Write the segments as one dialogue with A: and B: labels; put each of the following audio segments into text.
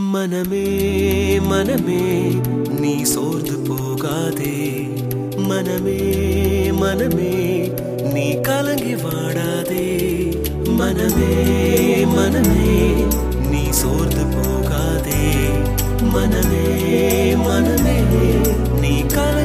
A: மனமே மனமே நீ சோர்ந்து போகாதே. மனமே மனமே நீ கலங்கி வாடாதே. மனமே மனமே நீ சோர்ந்து போகாதே. மனமே மனமே நீ கல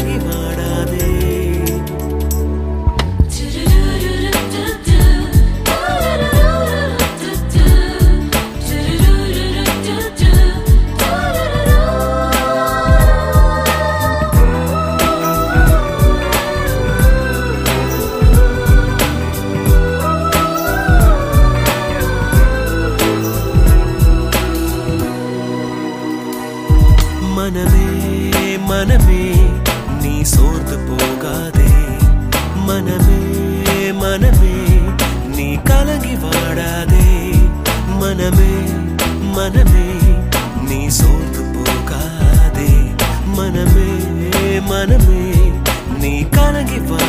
A: மனமே நீ கலங்கி
B: வா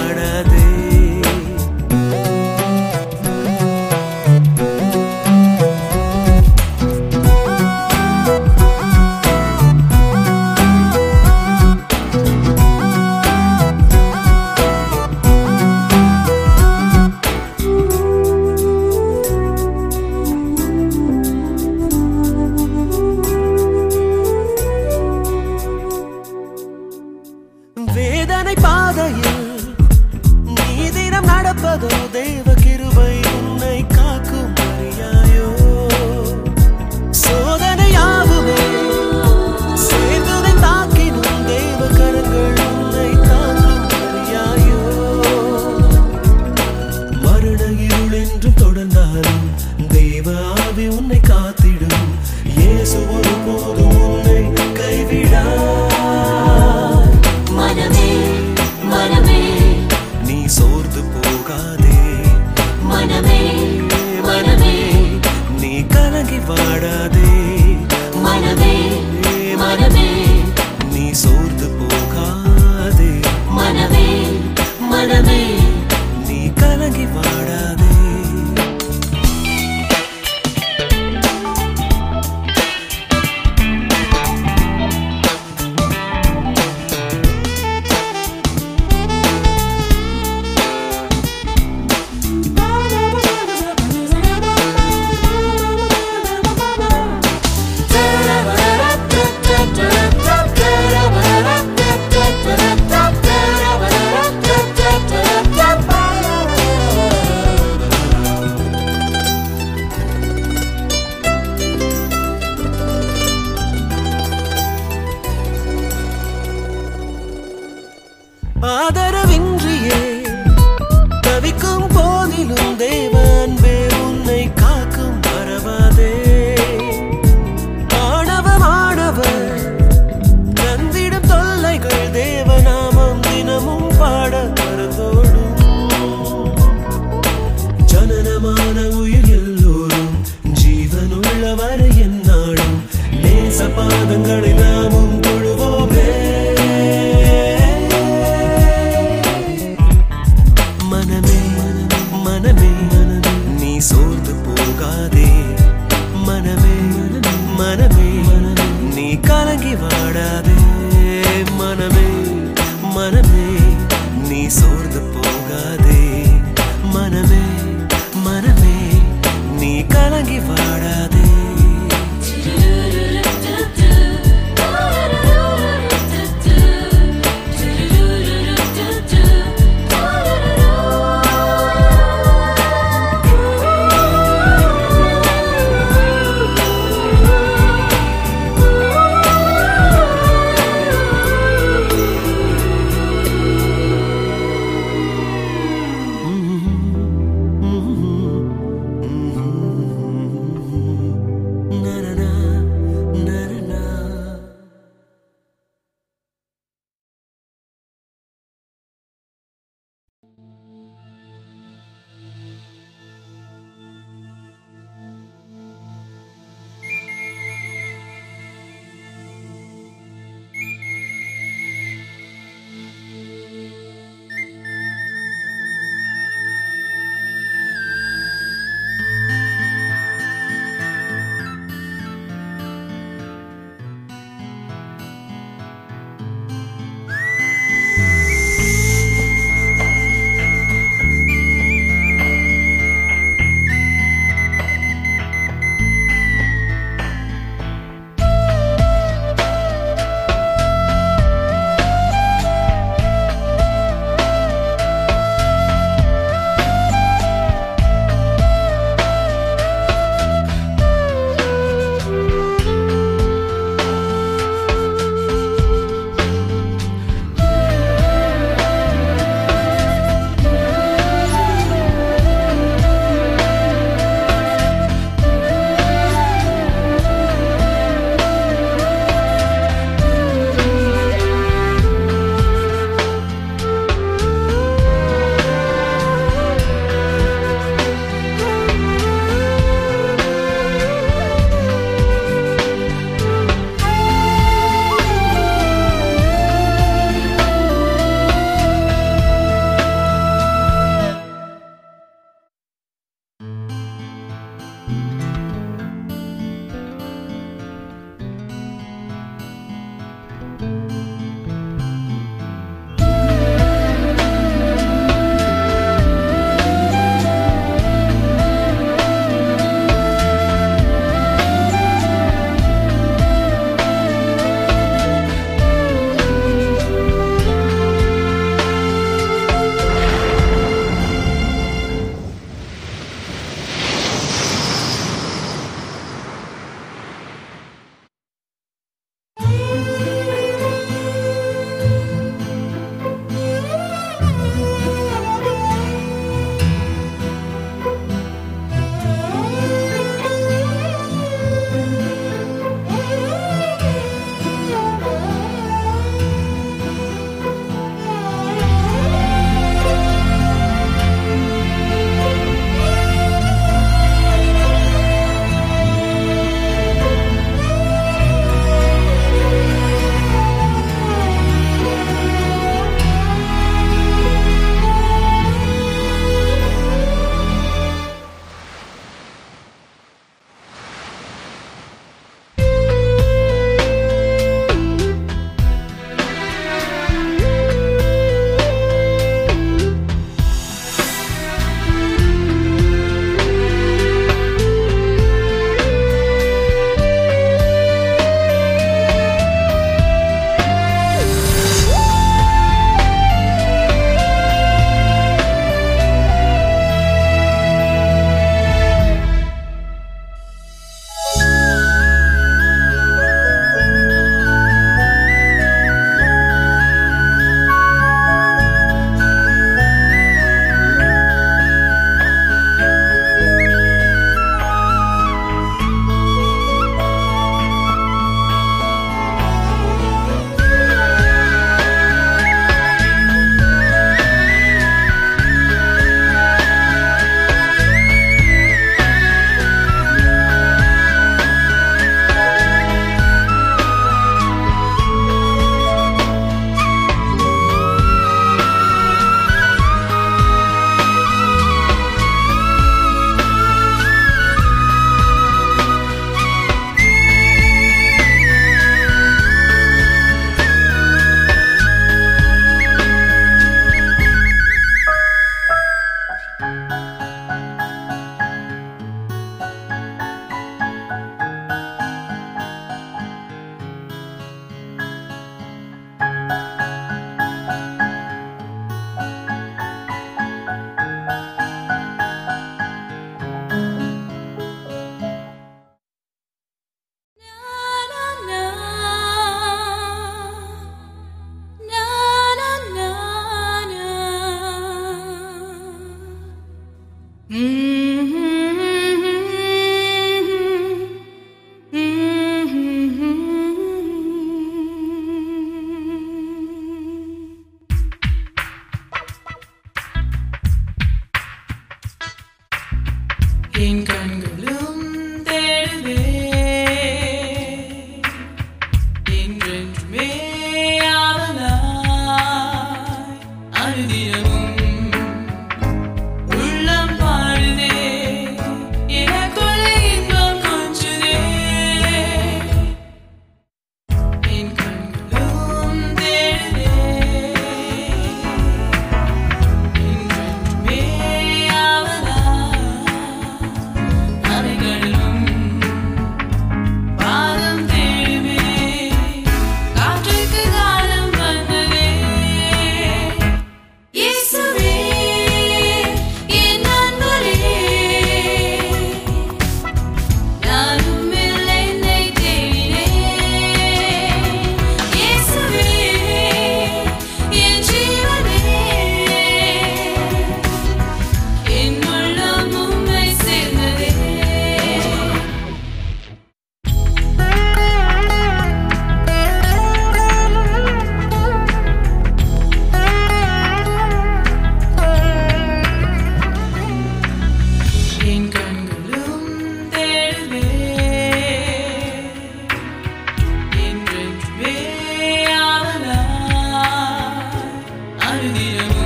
C: need a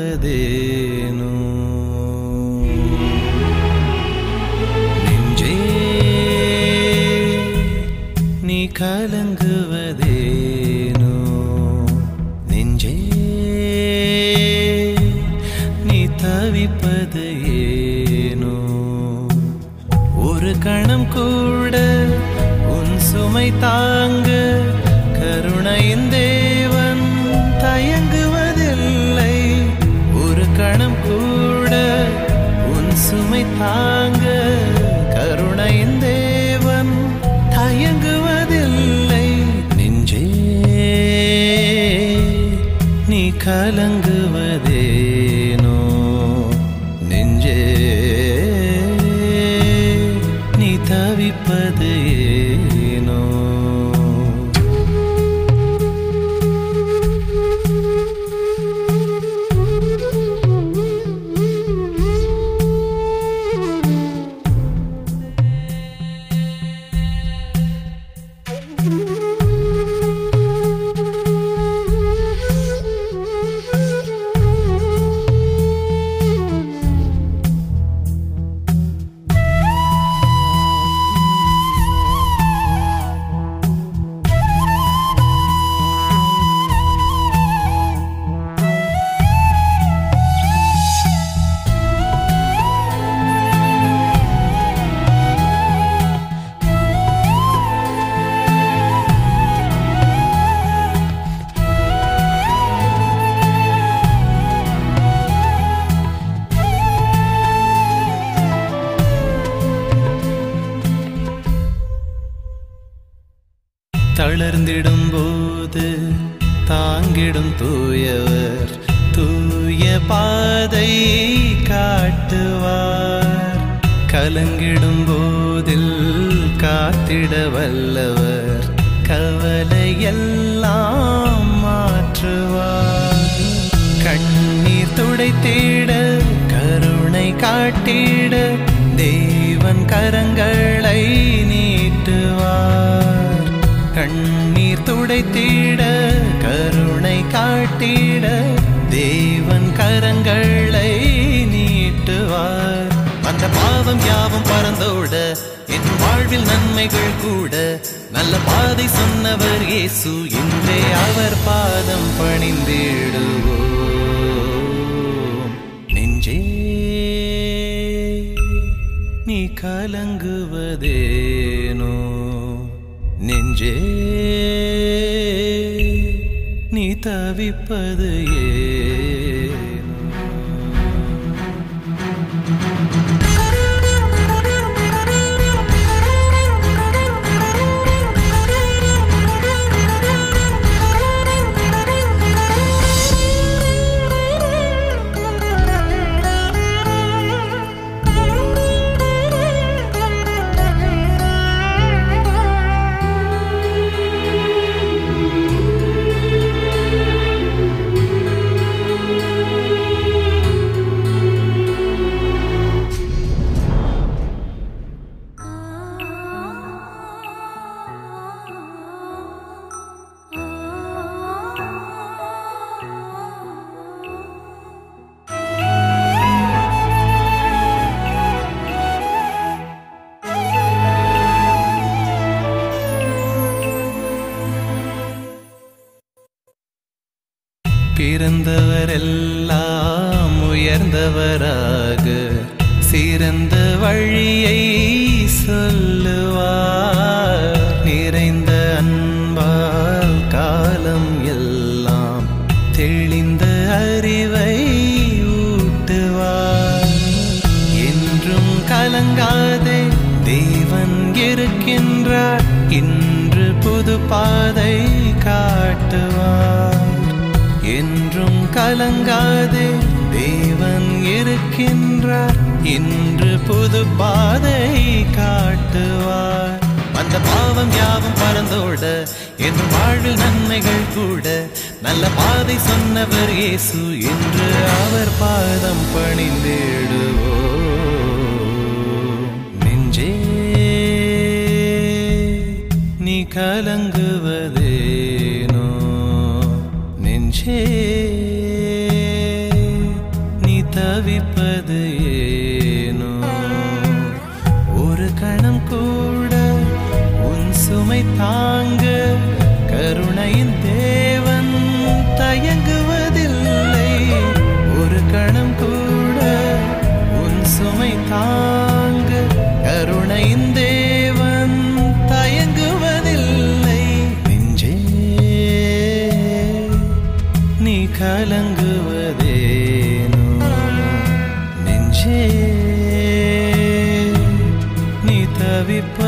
C: கலங்குவதேனோ நெஞ்சே நீ கலங்குவதேனோ நெஞ்சே நீ தவிப்பது ஏனோ ஒரு கணம் கூட உன் சுமை தாங்க வாழ்வில் நன்மைகள் கூட. நல்ல பாதை சொன்னவர் இயேசு. இன்றே அவர் பாதம் பணிந்திடுவோம். நெஞ்சே நீ கலங்குவதேனோ? நெஞ்சே நீ தவிப்பது ஏ கலங்காதே தேவன் இருக்கின்றார். இன்று புது பாதை காட்டுவார். அந்த பாவம் யாவும் பறந்தோட என்று வாழ்வில் நன்மைகள் கூட. நல்ல பாதை சொன்னவர் இயேசு என்று அவர் பாதம் பணிந்தேடுவோ நெஞ்சே நீ கலங்கு தவிப்பது ஏனோ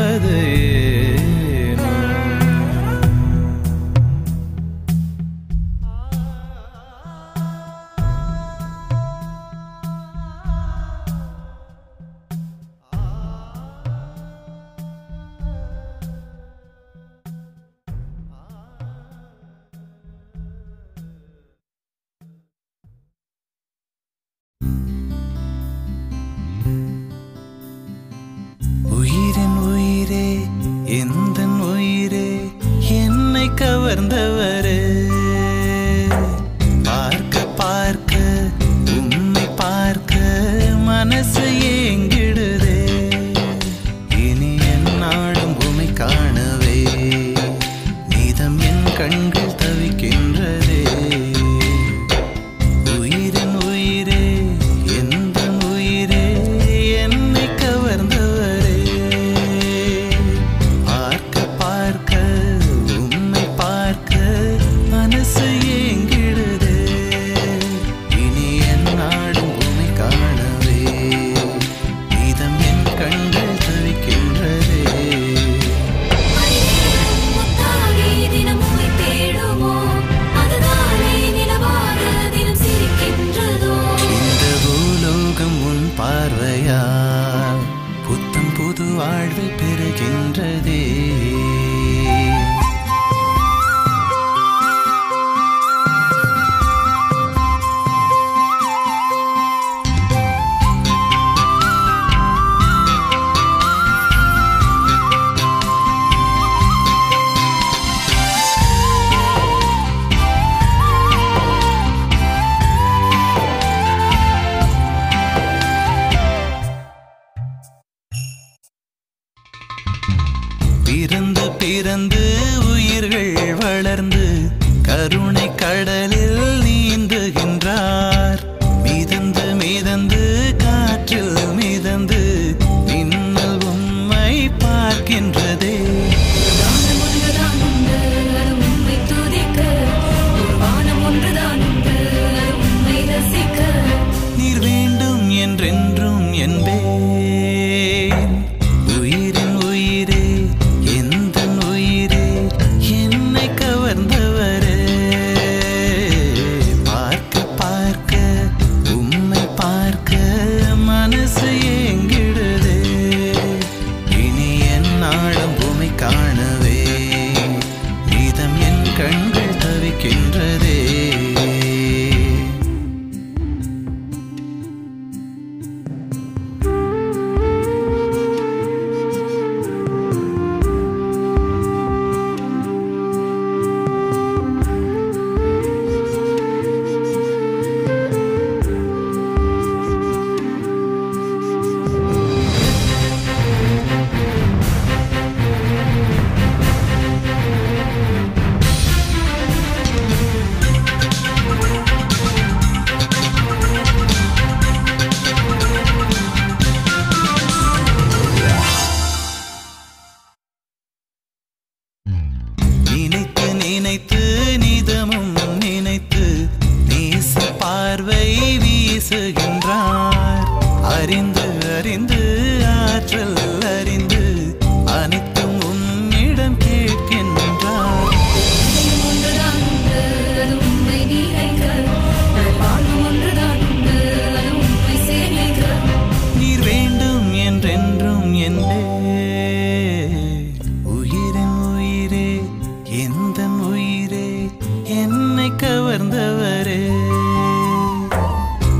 C: அமர்ந்தவரே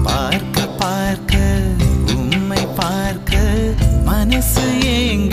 C: பார்க்க பார்க்க உம்மை பார்க்க மனசு
B: ஏங்க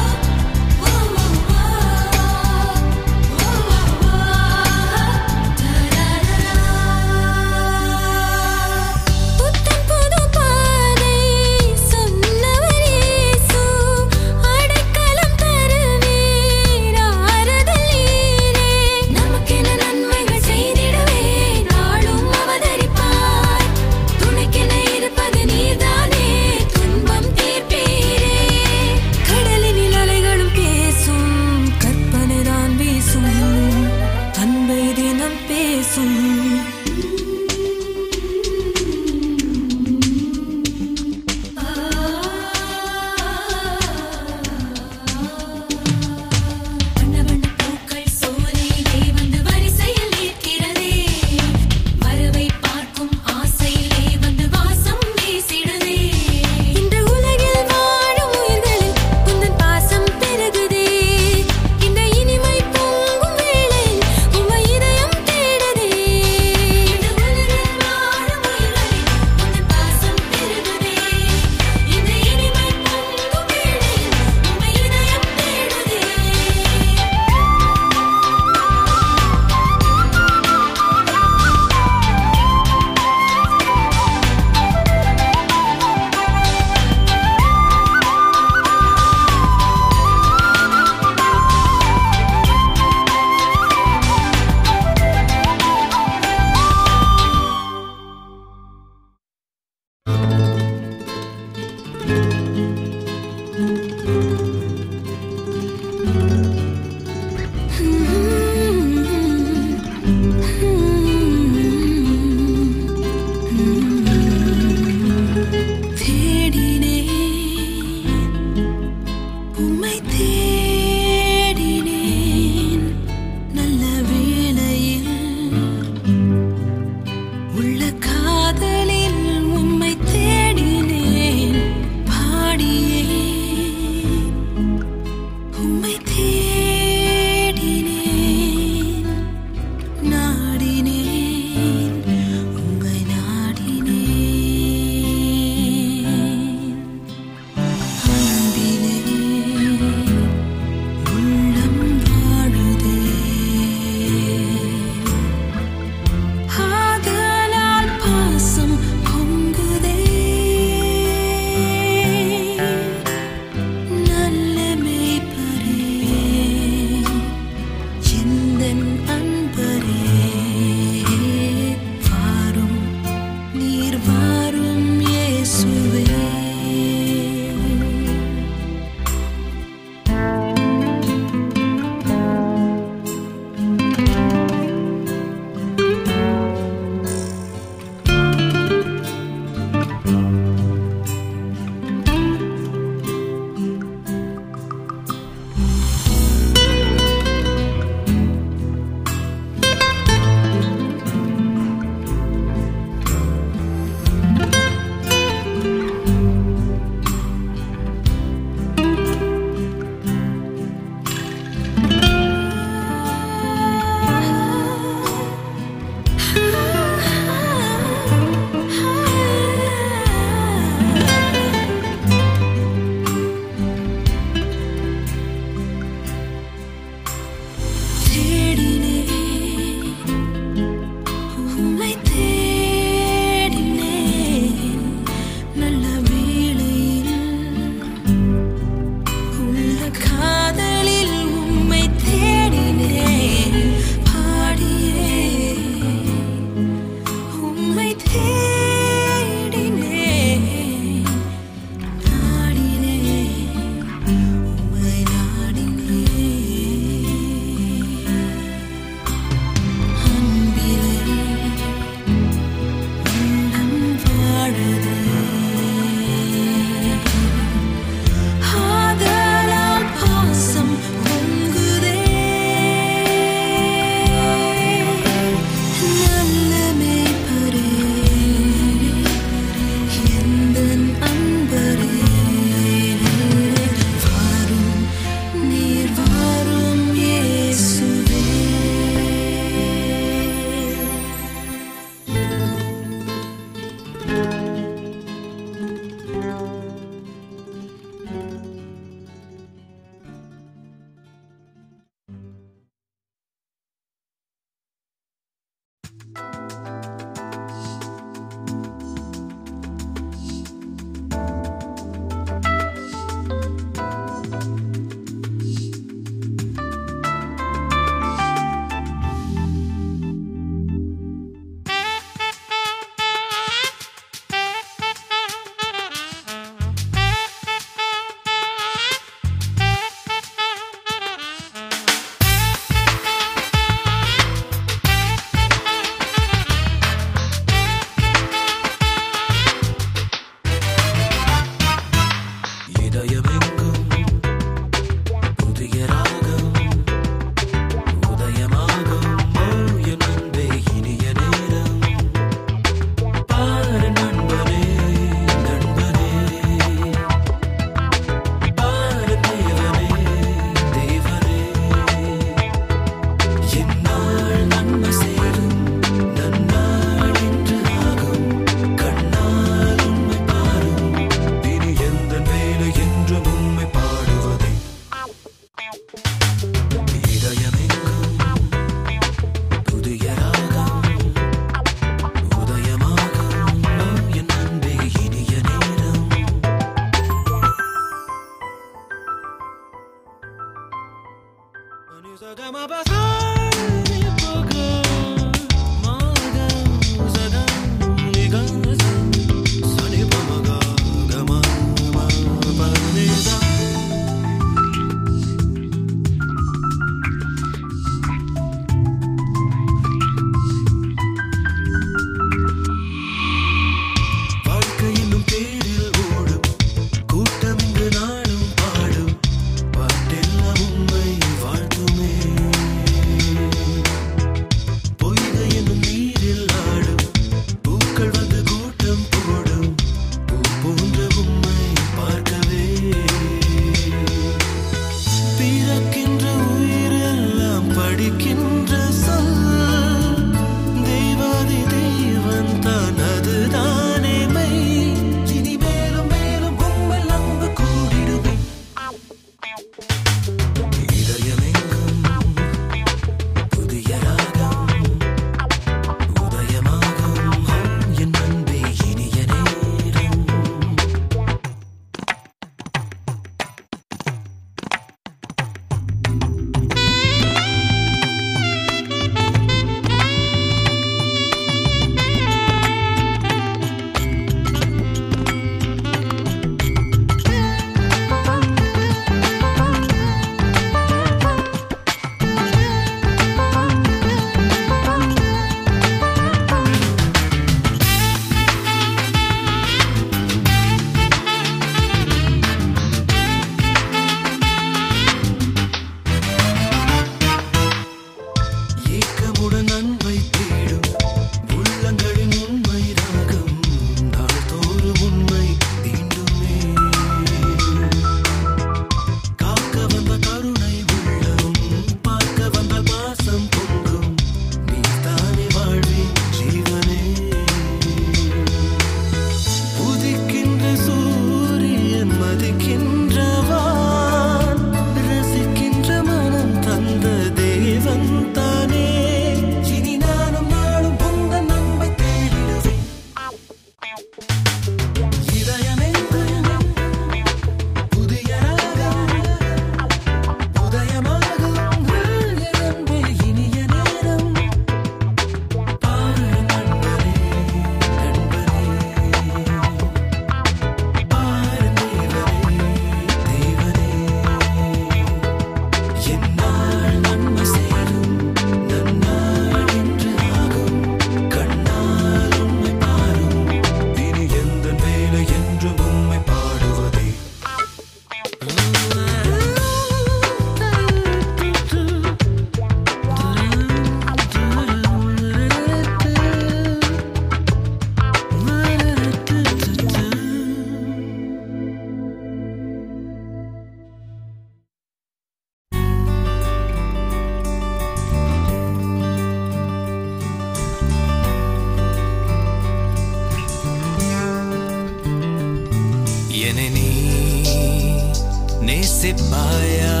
A: sepaya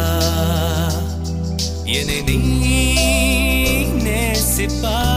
A: yeneni ne sepaya